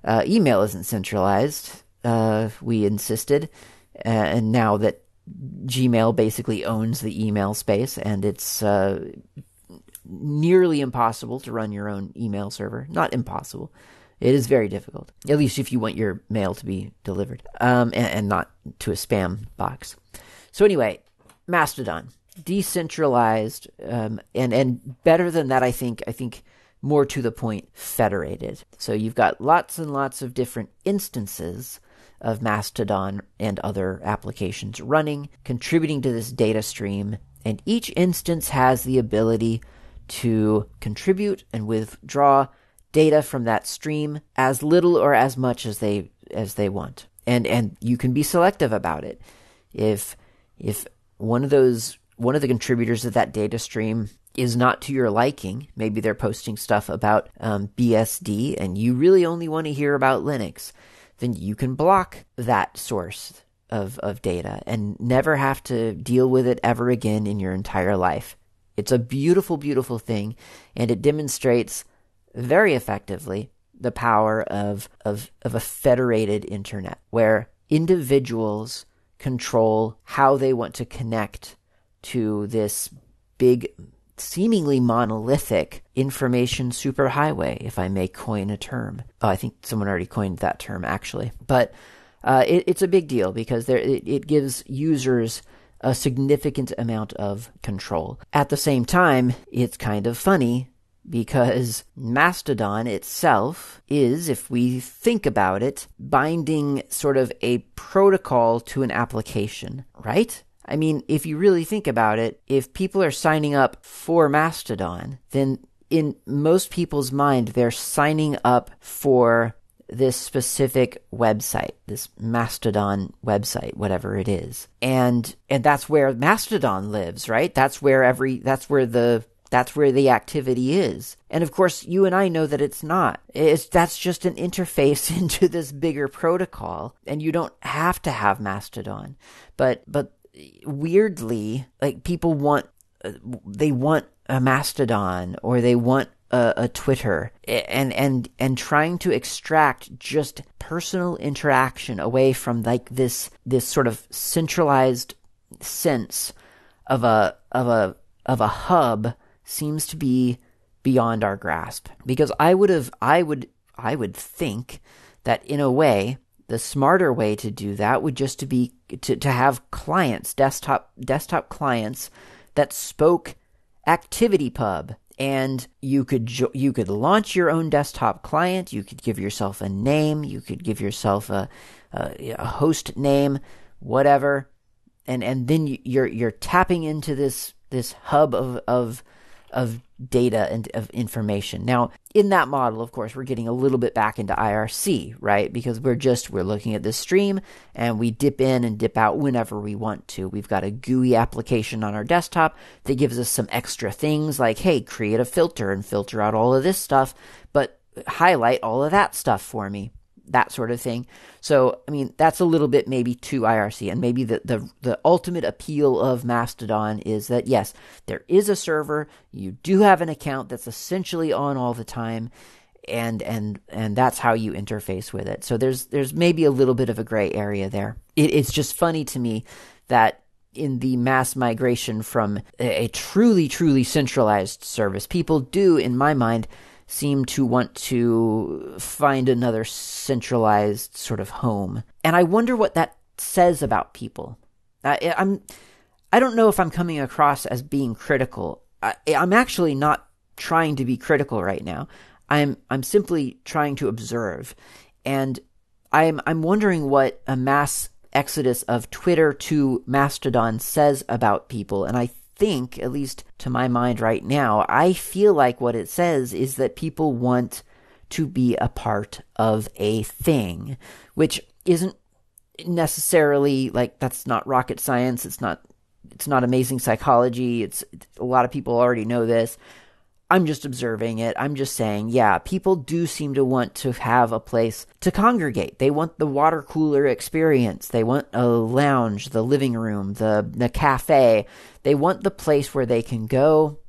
Uh, email isn't centralized. Uh, we insisted, uh, and now that Gmail basically owns the email space, and it's uh, nearly impossible to run your own email server. Not impossible. It is very difficult, at least if you want your mail to be delivered um, and, and not to a spam box. So, anyway, Mastodon, decentralized, um, and, and better than that, I think, I think more to the point, federated. So, you've got lots and lots of different instances of Mastodon and other applications running, contributing to this data stream, and each instance has the ability to contribute and withdraw data from that stream as little or as much as they as they want. And and you can be selective about it. If if one of those one of the contributors of that data stream is not to your liking, maybe they're posting stuff about um, BSD and you really only want to hear about Linux, then you can block that source of, of data and never have to deal with it ever again in your entire life. It's a beautiful, beautiful thing, and it demonstrates very effectively the power of, of, of a federated internet where individuals control how they want to connect to this big, seemingly monolithic information superhighway, if I may coin a term. Oh, I think someone already coined that term, actually. But uh, it, it's a big deal because there, it, it gives users a significant amount of control. At the same time, it's kind of funny because Mastodon itself is, if we think about it, binding sort of a protocol to an application, right? I mean, if you really think about it, if people are signing up for Mastodon, then in most people's mind, they're signing up for this specific website, this Mastodon website, whatever it is. And and that's where Mastodon lives, right? That's where every that's where the that's where the activity is. And of course, you and I know that it's not. It's, that's just an interface into this bigger protocol, and you don't have to have Mastodon. But, but weirdly, like people want, uh, they want a Mastodon or they want a, a, Twitter and and and trying to extract just personal interaction away from like this this sort of centralized sense of a of a of a hub seems to be beyond our grasp. Because I would have I would I would think that in a way the smarter way to do that would just to be to, to have clients desktop desktop clients that spoke ActivityPub and you could jo- you could launch your own desktop client. You could give yourself a name. You could give yourself a, a, a host name whatever. And and then you're you're tapping into this this hub of of of data and of information. Now, in that model, of course, we're getting a little bit back into IRC, right? Because we're just we're looking at this stream and we dip in and dip out whenever we want to. We've got a GUI application on our desktop that gives us some extra things like, hey, create a filter and filter out all of this stuff, but highlight all of that stuff for me that sort of thing. So, I mean, that's a little bit maybe too IRC. And maybe the, the, the ultimate appeal of Mastodon is that, yes, there is a server, you do have an account that's essentially on all the time. And and and that's how you interface with it. So there's there's maybe a little bit of a gray area there. It, it's just funny to me that in the mass migration from a, a truly truly centralized service, people do, in my mind, seem to want to find another centralized sort of home. And I wonder what that says about people. I, I'm, I don't know if I'm coming across as being critical. I, I'm actually not trying to be critical right now. I'm, I'm simply trying to observe. And I'm, I'm wondering what a mass exodus of Twitter to Mastodon says about people. And I think, at least to my mind right now, I feel like what it says is that people want to be a part of a thing, which isn't necessarily like that's not rocket science. It's not it's not amazing psychology. It's, it's a lot of people already know this. I'm just observing it. I'm just saying, yeah, people do seem to want to have a place to congregate. They want the water cooler experience. They want a lounge, the living room, the the cafe. They want the place where they can go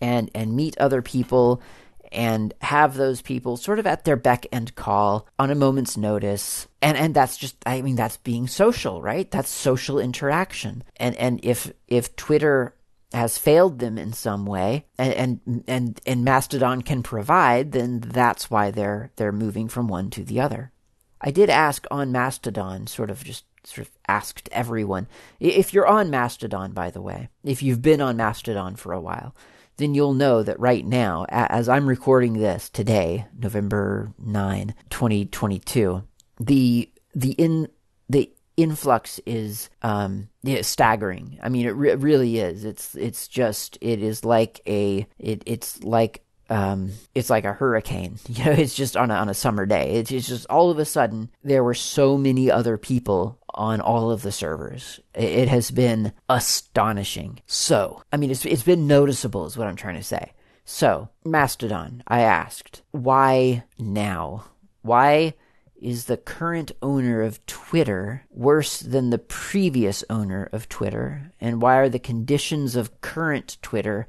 and and meet other people and have those people sort of at their beck and call on a moment's notice. And and that's just I mean that's being social, right? That's social interaction. And and if if Twitter has failed them in some way and, and and and Mastodon can provide, then that's why they're they're moving from one to the other. I did ask on Mastodon, sort of just sort of asked everyone. If you're on Mastodon, by the way, if you've been on Mastodon for a while, then you'll know that right now, as I'm recording this today, November 9, 2022, the the in the influx is um staggering. I mean, it, re- really is. It's it's just it is like a it it's like um, it's like a hurricane. You know, it's just on a, on a summer day. It's, it's just all of a sudden there were so many other people on all of the servers. It, it has been astonishing. So, I mean, it's it's been noticeable, is what I'm trying to say. So, Mastodon, I asked, why now? Why is the current owner of Twitter worse than the previous owner of Twitter? And why are the conditions of current Twitter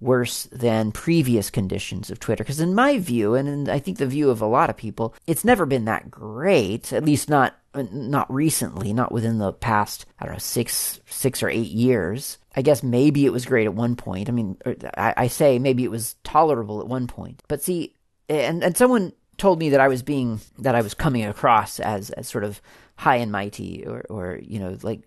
worse than previous conditions of Twitter. Because in my view, and in, I think the view of a lot of people, it's never been that great. At least not not recently, not within the past I don't know six six or eight years. I guess maybe it was great at one point. I mean, er, I, I say maybe it was tolerable at one point. But see, and and someone told me that I was being that I was coming across as as sort of high and mighty or or you know like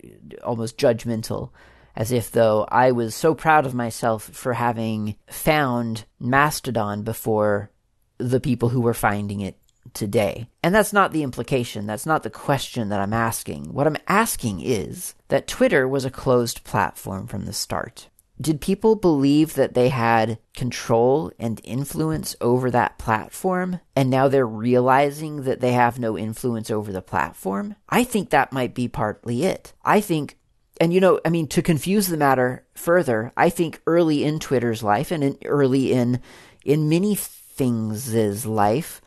almost judgmental as if though I was so proud of myself for having found Mastodon before the people who were finding it today. And that's not the implication. That's not the question that I'm asking. What I'm asking is that Twitter was a closed platform from the start. Did people believe that they had control and influence over that platform, and now they're realizing that they have no influence over the platform? I think that might be partly it. I think and you know, I mean, to confuse the matter further, I think early in Twitter's life and in early in in many things' life,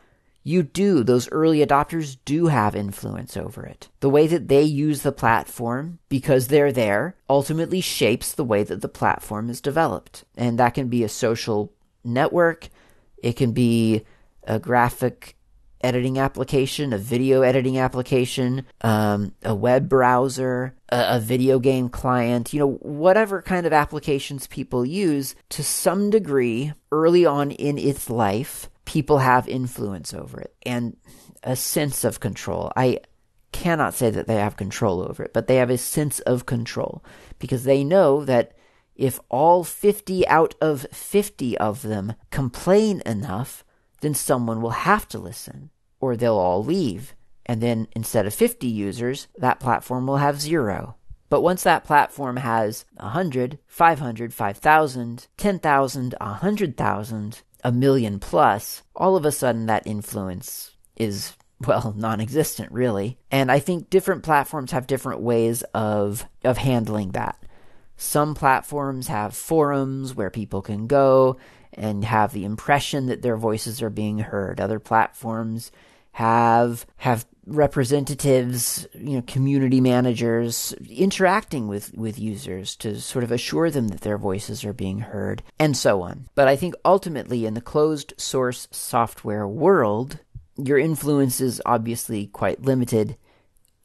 you do those early adopters do have influence over it. The way that they use the platform because they're there ultimately shapes the way that the platform is developed, and that can be a social network, it can be a graphic editing application, a video editing application, um, a web browser, a, a video game client, you know, whatever kind of applications people use, to some degree, early on in its life, people have influence over it and a sense of control. I cannot say that they have control over it, but they have a sense of control because they know that if all 50 out of 50 of them complain enough, then someone will have to listen or they'll all leave. And then instead of 50 users, that platform will have zero. But once that platform has 100, 500, 5,000, 10,000, 100,000, a million plus, all of a sudden that influence is, well, non existent, really. And I think different platforms have different ways of, of handling that. Some platforms have forums where people can go and have the impression that their voices are being heard. Other platforms have have representatives, you know, community managers interacting with with users to sort of assure them that their voices are being heard and so on. But I think ultimately in the closed source software world, your influence is obviously quite limited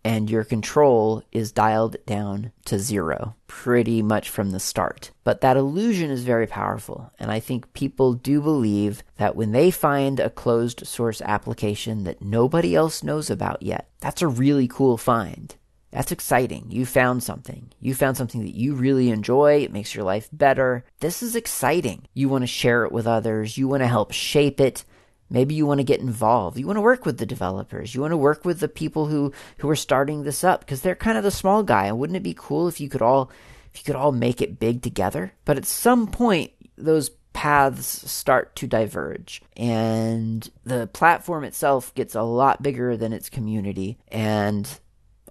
and your control is dialed down to zero pretty much from the start. But that illusion is very powerful, and I think people do believe that when they find a closed source application that nobody else knows about yet, that's a really cool find. That's exciting. You found something. You found something that you really enjoy. It makes your life better. This is exciting. You want to share it with others. You want to help shape it. Maybe you want to get involved. You want to work with the developers. You want to work with the people who, who are starting this up because they're kind of the small guy. And wouldn't it be cool if you could all if you could all make it big together? But at some point those paths start to diverge and the platform itself gets a lot bigger than its community and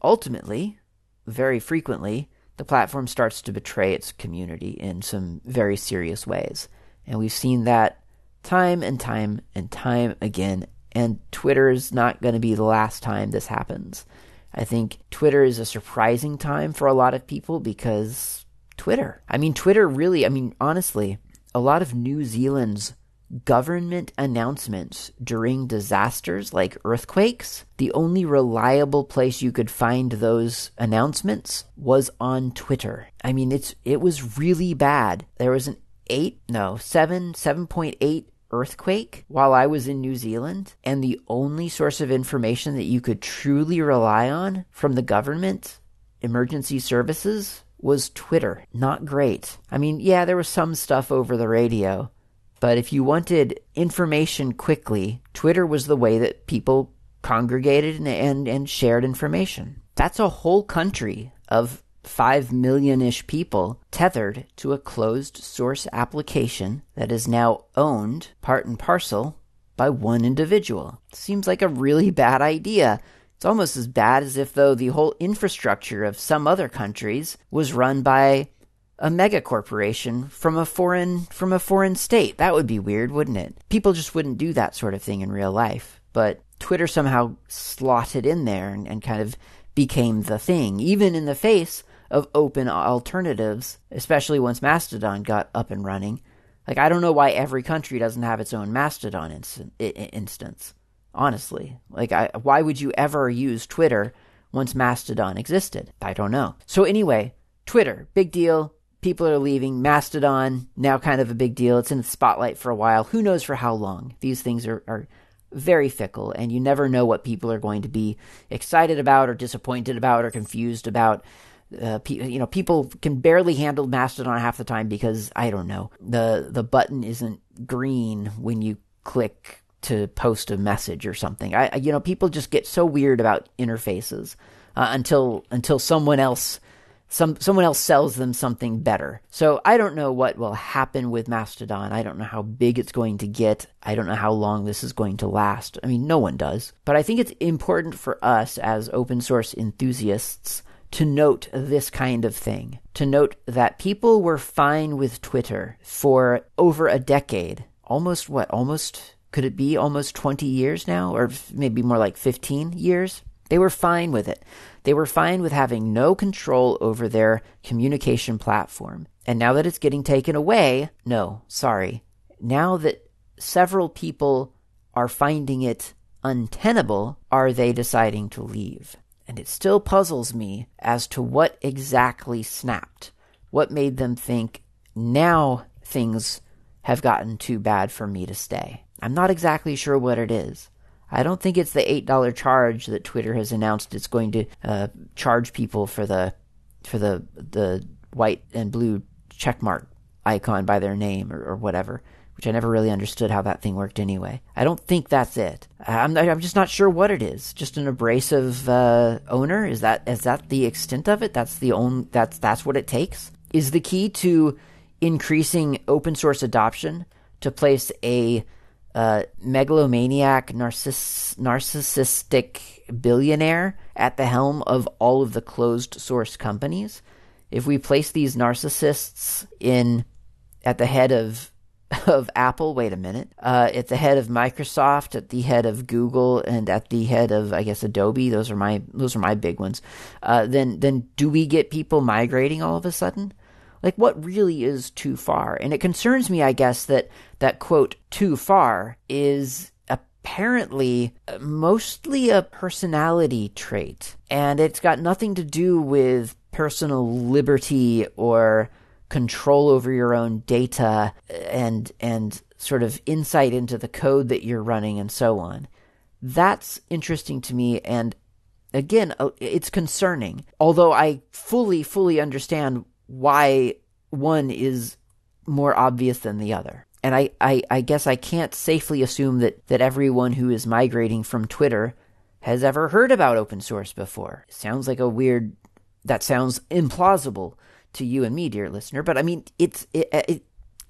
ultimately very frequently the platform starts to betray its community in some very serious ways. And we've seen that time and time and time again. And Twitter is not going to be the last time this happens. I think Twitter is a surprising time for a lot of people because Twitter. I mean, Twitter really, I mean, honestly, a lot of New Zealand's government announcements during disasters like earthquakes, the only reliable place you could find those announcements was on Twitter. I mean, it's it was really bad. There was an 8, no, 7, 7.8 earthquake while I was in New Zealand, and the only source of information that you could truly rely on from the government emergency services was Twitter. Not great. I mean, yeah, there was some stuff over the radio, but if you wanted information quickly, Twitter was the way that people congregated and, and, and shared information. That's a whole country of 5 million ish people tethered to a closed source application that is now owned, part and parcel, by one individual. Seems like a really bad idea. It's almost as bad as if, though, the whole infrastructure of some other countries was run by a mega corporation from a foreign from a foreign state. That would be weird, wouldn't it? People just wouldn't do that sort of thing in real life. But Twitter somehow slotted in there and, and kind of became the thing, even in the face of open alternatives, especially once Mastodon got up and running. Like, I don't know why every country doesn't have its own Mastodon instance. Honestly, like, I, why would you ever use Twitter once Mastodon existed? I don't know. So anyway, Twitter, big deal. People are leaving. Mastodon, now kind of a big deal. It's in the spotlight for a while. Who knows for how long? These things are, are very fickle, and you never know what people are going to be excited about or disappointed about or confused about uh, you know, people can barely handle Mastodon half the time because I don't know the the button isn't green when you click to post a message or something. I, you know, people just get so weird about interfaces uh, until until someone else some someone else sells them something better. So I don't know what will happen with Mastodon. I don't know how big it's going to get. I don't know how long this is going to last. I mean, no one does. But I think it's important for us as open source enthusiasts to note this kind of thing, to note that people were fine with Twitter for over a decade. Almost what? Almost, could it be almost 20 years now? Or maybe more like 15 years? They were fine with it. They were fine with having no control over their communication platform. And now that it's getting taken away, no, sorry. Now that several people are finding it untenable, are they deciding to leave? And it still puzzles me as to what exactly snapped. What made them think now things have gotten too bad for me to stay? I'm not exactly sure what it is. I don't think it's the $8 charge that Twitter has announced it's going to uh, charge people for the for the the white and blue checkmark icon by their name or, or whatever which I never really understood how that thing worked anyway. I don't think that's it. I'm, I'm just not sure what it is. Just an abrasive uh, owner? Is that is that the extent of it? That's the only that's that's what it takes. Is the key to increasing open source adoption to place a uh, megalomaniac, narciss- narcissistic billionaire at the helm of all of the closed source companies? If we place these narcissists in at the head of of Apple, wait a minute, uh, at the head of Microsoft, at the head of Google, and at the head of I guess Adobe. Those are my those are my big ones. Uh, then then do we get people migrating all of a sudden? Like what really is too far? And it concerns me, I guess, that that quote too far is apparently mostly a personality trait, and it's got nothing to do with personal liberty or control over your own data and and sort of insight into the code that you're running and so on. That's interesting to me and again uh, it's concerning. Although I fully fully understand why one is more obvious than the other. And I, I, I guess I can't safely assume that, that everyone who is migrating from Twitter has ever heard about open source before. Sounds like a weird that sounds implausible to you and me, dear listener. But I mean, it's it, uh, it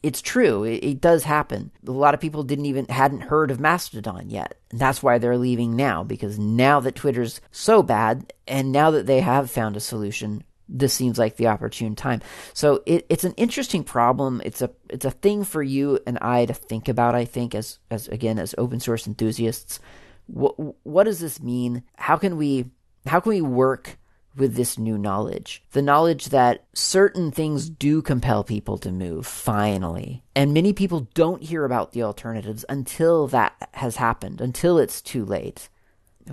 it's true. It, it, does happen. A lot of people didn't even hadn't heard of Mastodon yet. And that's why they're leaving now because now that Twitter's so bad and now that they have found a solution, this seems like the opportune time. So it, it's an interesting problem. It's a it's a thing for you and I to think about. I think as as again as open source enthusiasts, what what does this mean? How can we how can we work with this new knowledge. The knowledge that certain things do compel people to move, finally. And many people don't hear about the alternatives until that has happened, until it's too late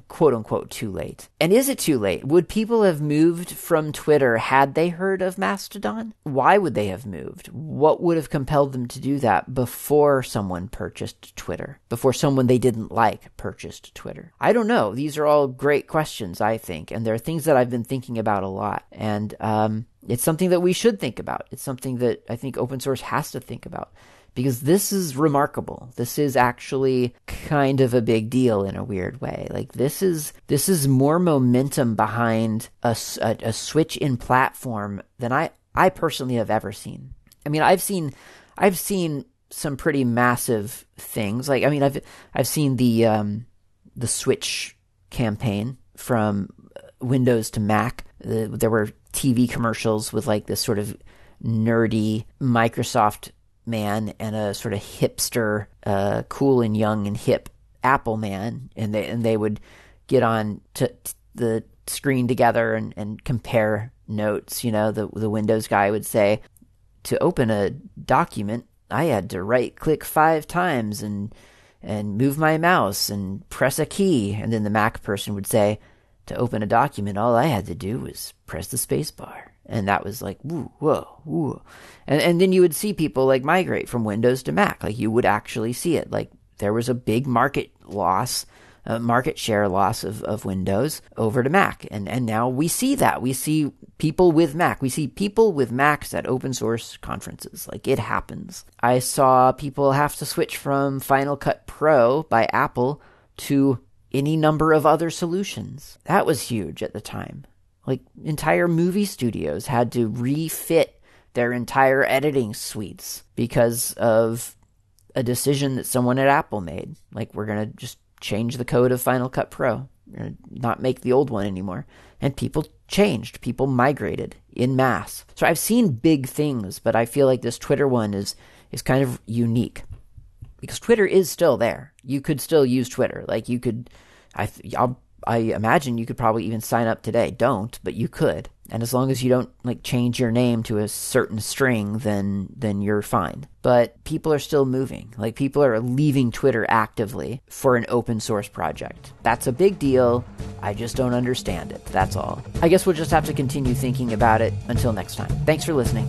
quote unquote too late. And is it too late? Would people have moved from Twitter had they heard of Mastodon? Why would they have moved? What would have compelled them to do that before someone purchased Twitter? Before someone they didn't like purchased Twitter? I don't know. These are all great questions, I think. And they're things that I've been thinking about a lot. And, um, it's something that we should think about. It's something that I think open source has to think about because this is remarkable. This is actually kind of a big deal in a weird way. Like this is this is more momentum behind a, a, a switch in platform than I I personally have ever seen. I mean, I've seen I've seen some pretty massive things. Like I mean, I've I've seen the um, the Switch campaign from Windows to Mac. Uh, there were TV commercials with like this sort of nerdy Microsoft man and a sort of hipster, uh, cool and young and hip Apple man, and they and they would get on to, to the screen together and, and compare notes. You know, the the Windows guy would say, to open a document, I had to right click five times and and move my mouse and press a key, and then the Mac person would say, to open a document, all I had to do was press the space bar and that was like woo, whoa, whoa. And and then you would see people like migrate from Windows to Mac. Like you would actually see it. Like there was a big market loss, uh, market share loss of, of Windows over to Mac. And and now we see that. We see people with Mac. We see people with Macs at open source conferences. Like it happens. I saw people have to switch from Final Cut Pro by Apple to any number of other solutions. That was huge at the time. Like entire movie studios had to refit their entire editing suites because of a decision that someone at Apple made. Like we're going to just change the code of Final Cut Pro, not make the old one anymore. And people changed, people migrated in mass. So I've seen big things, but I feel like this Twitter one is is kind of unique because Twitter is still there. You could still use Twitter. Like you could I I'll I imagine you could probably even sign up today. Don't, but you could. And as long as you don't like change your name to a certain string, then then you're fine. But people are still moving. Like people are leaving Twitter actively for an open source project. That's a big deal. I just don't understand it. That's all. I guess we'll just have to continue thinking about it until next time. Thanks for listening.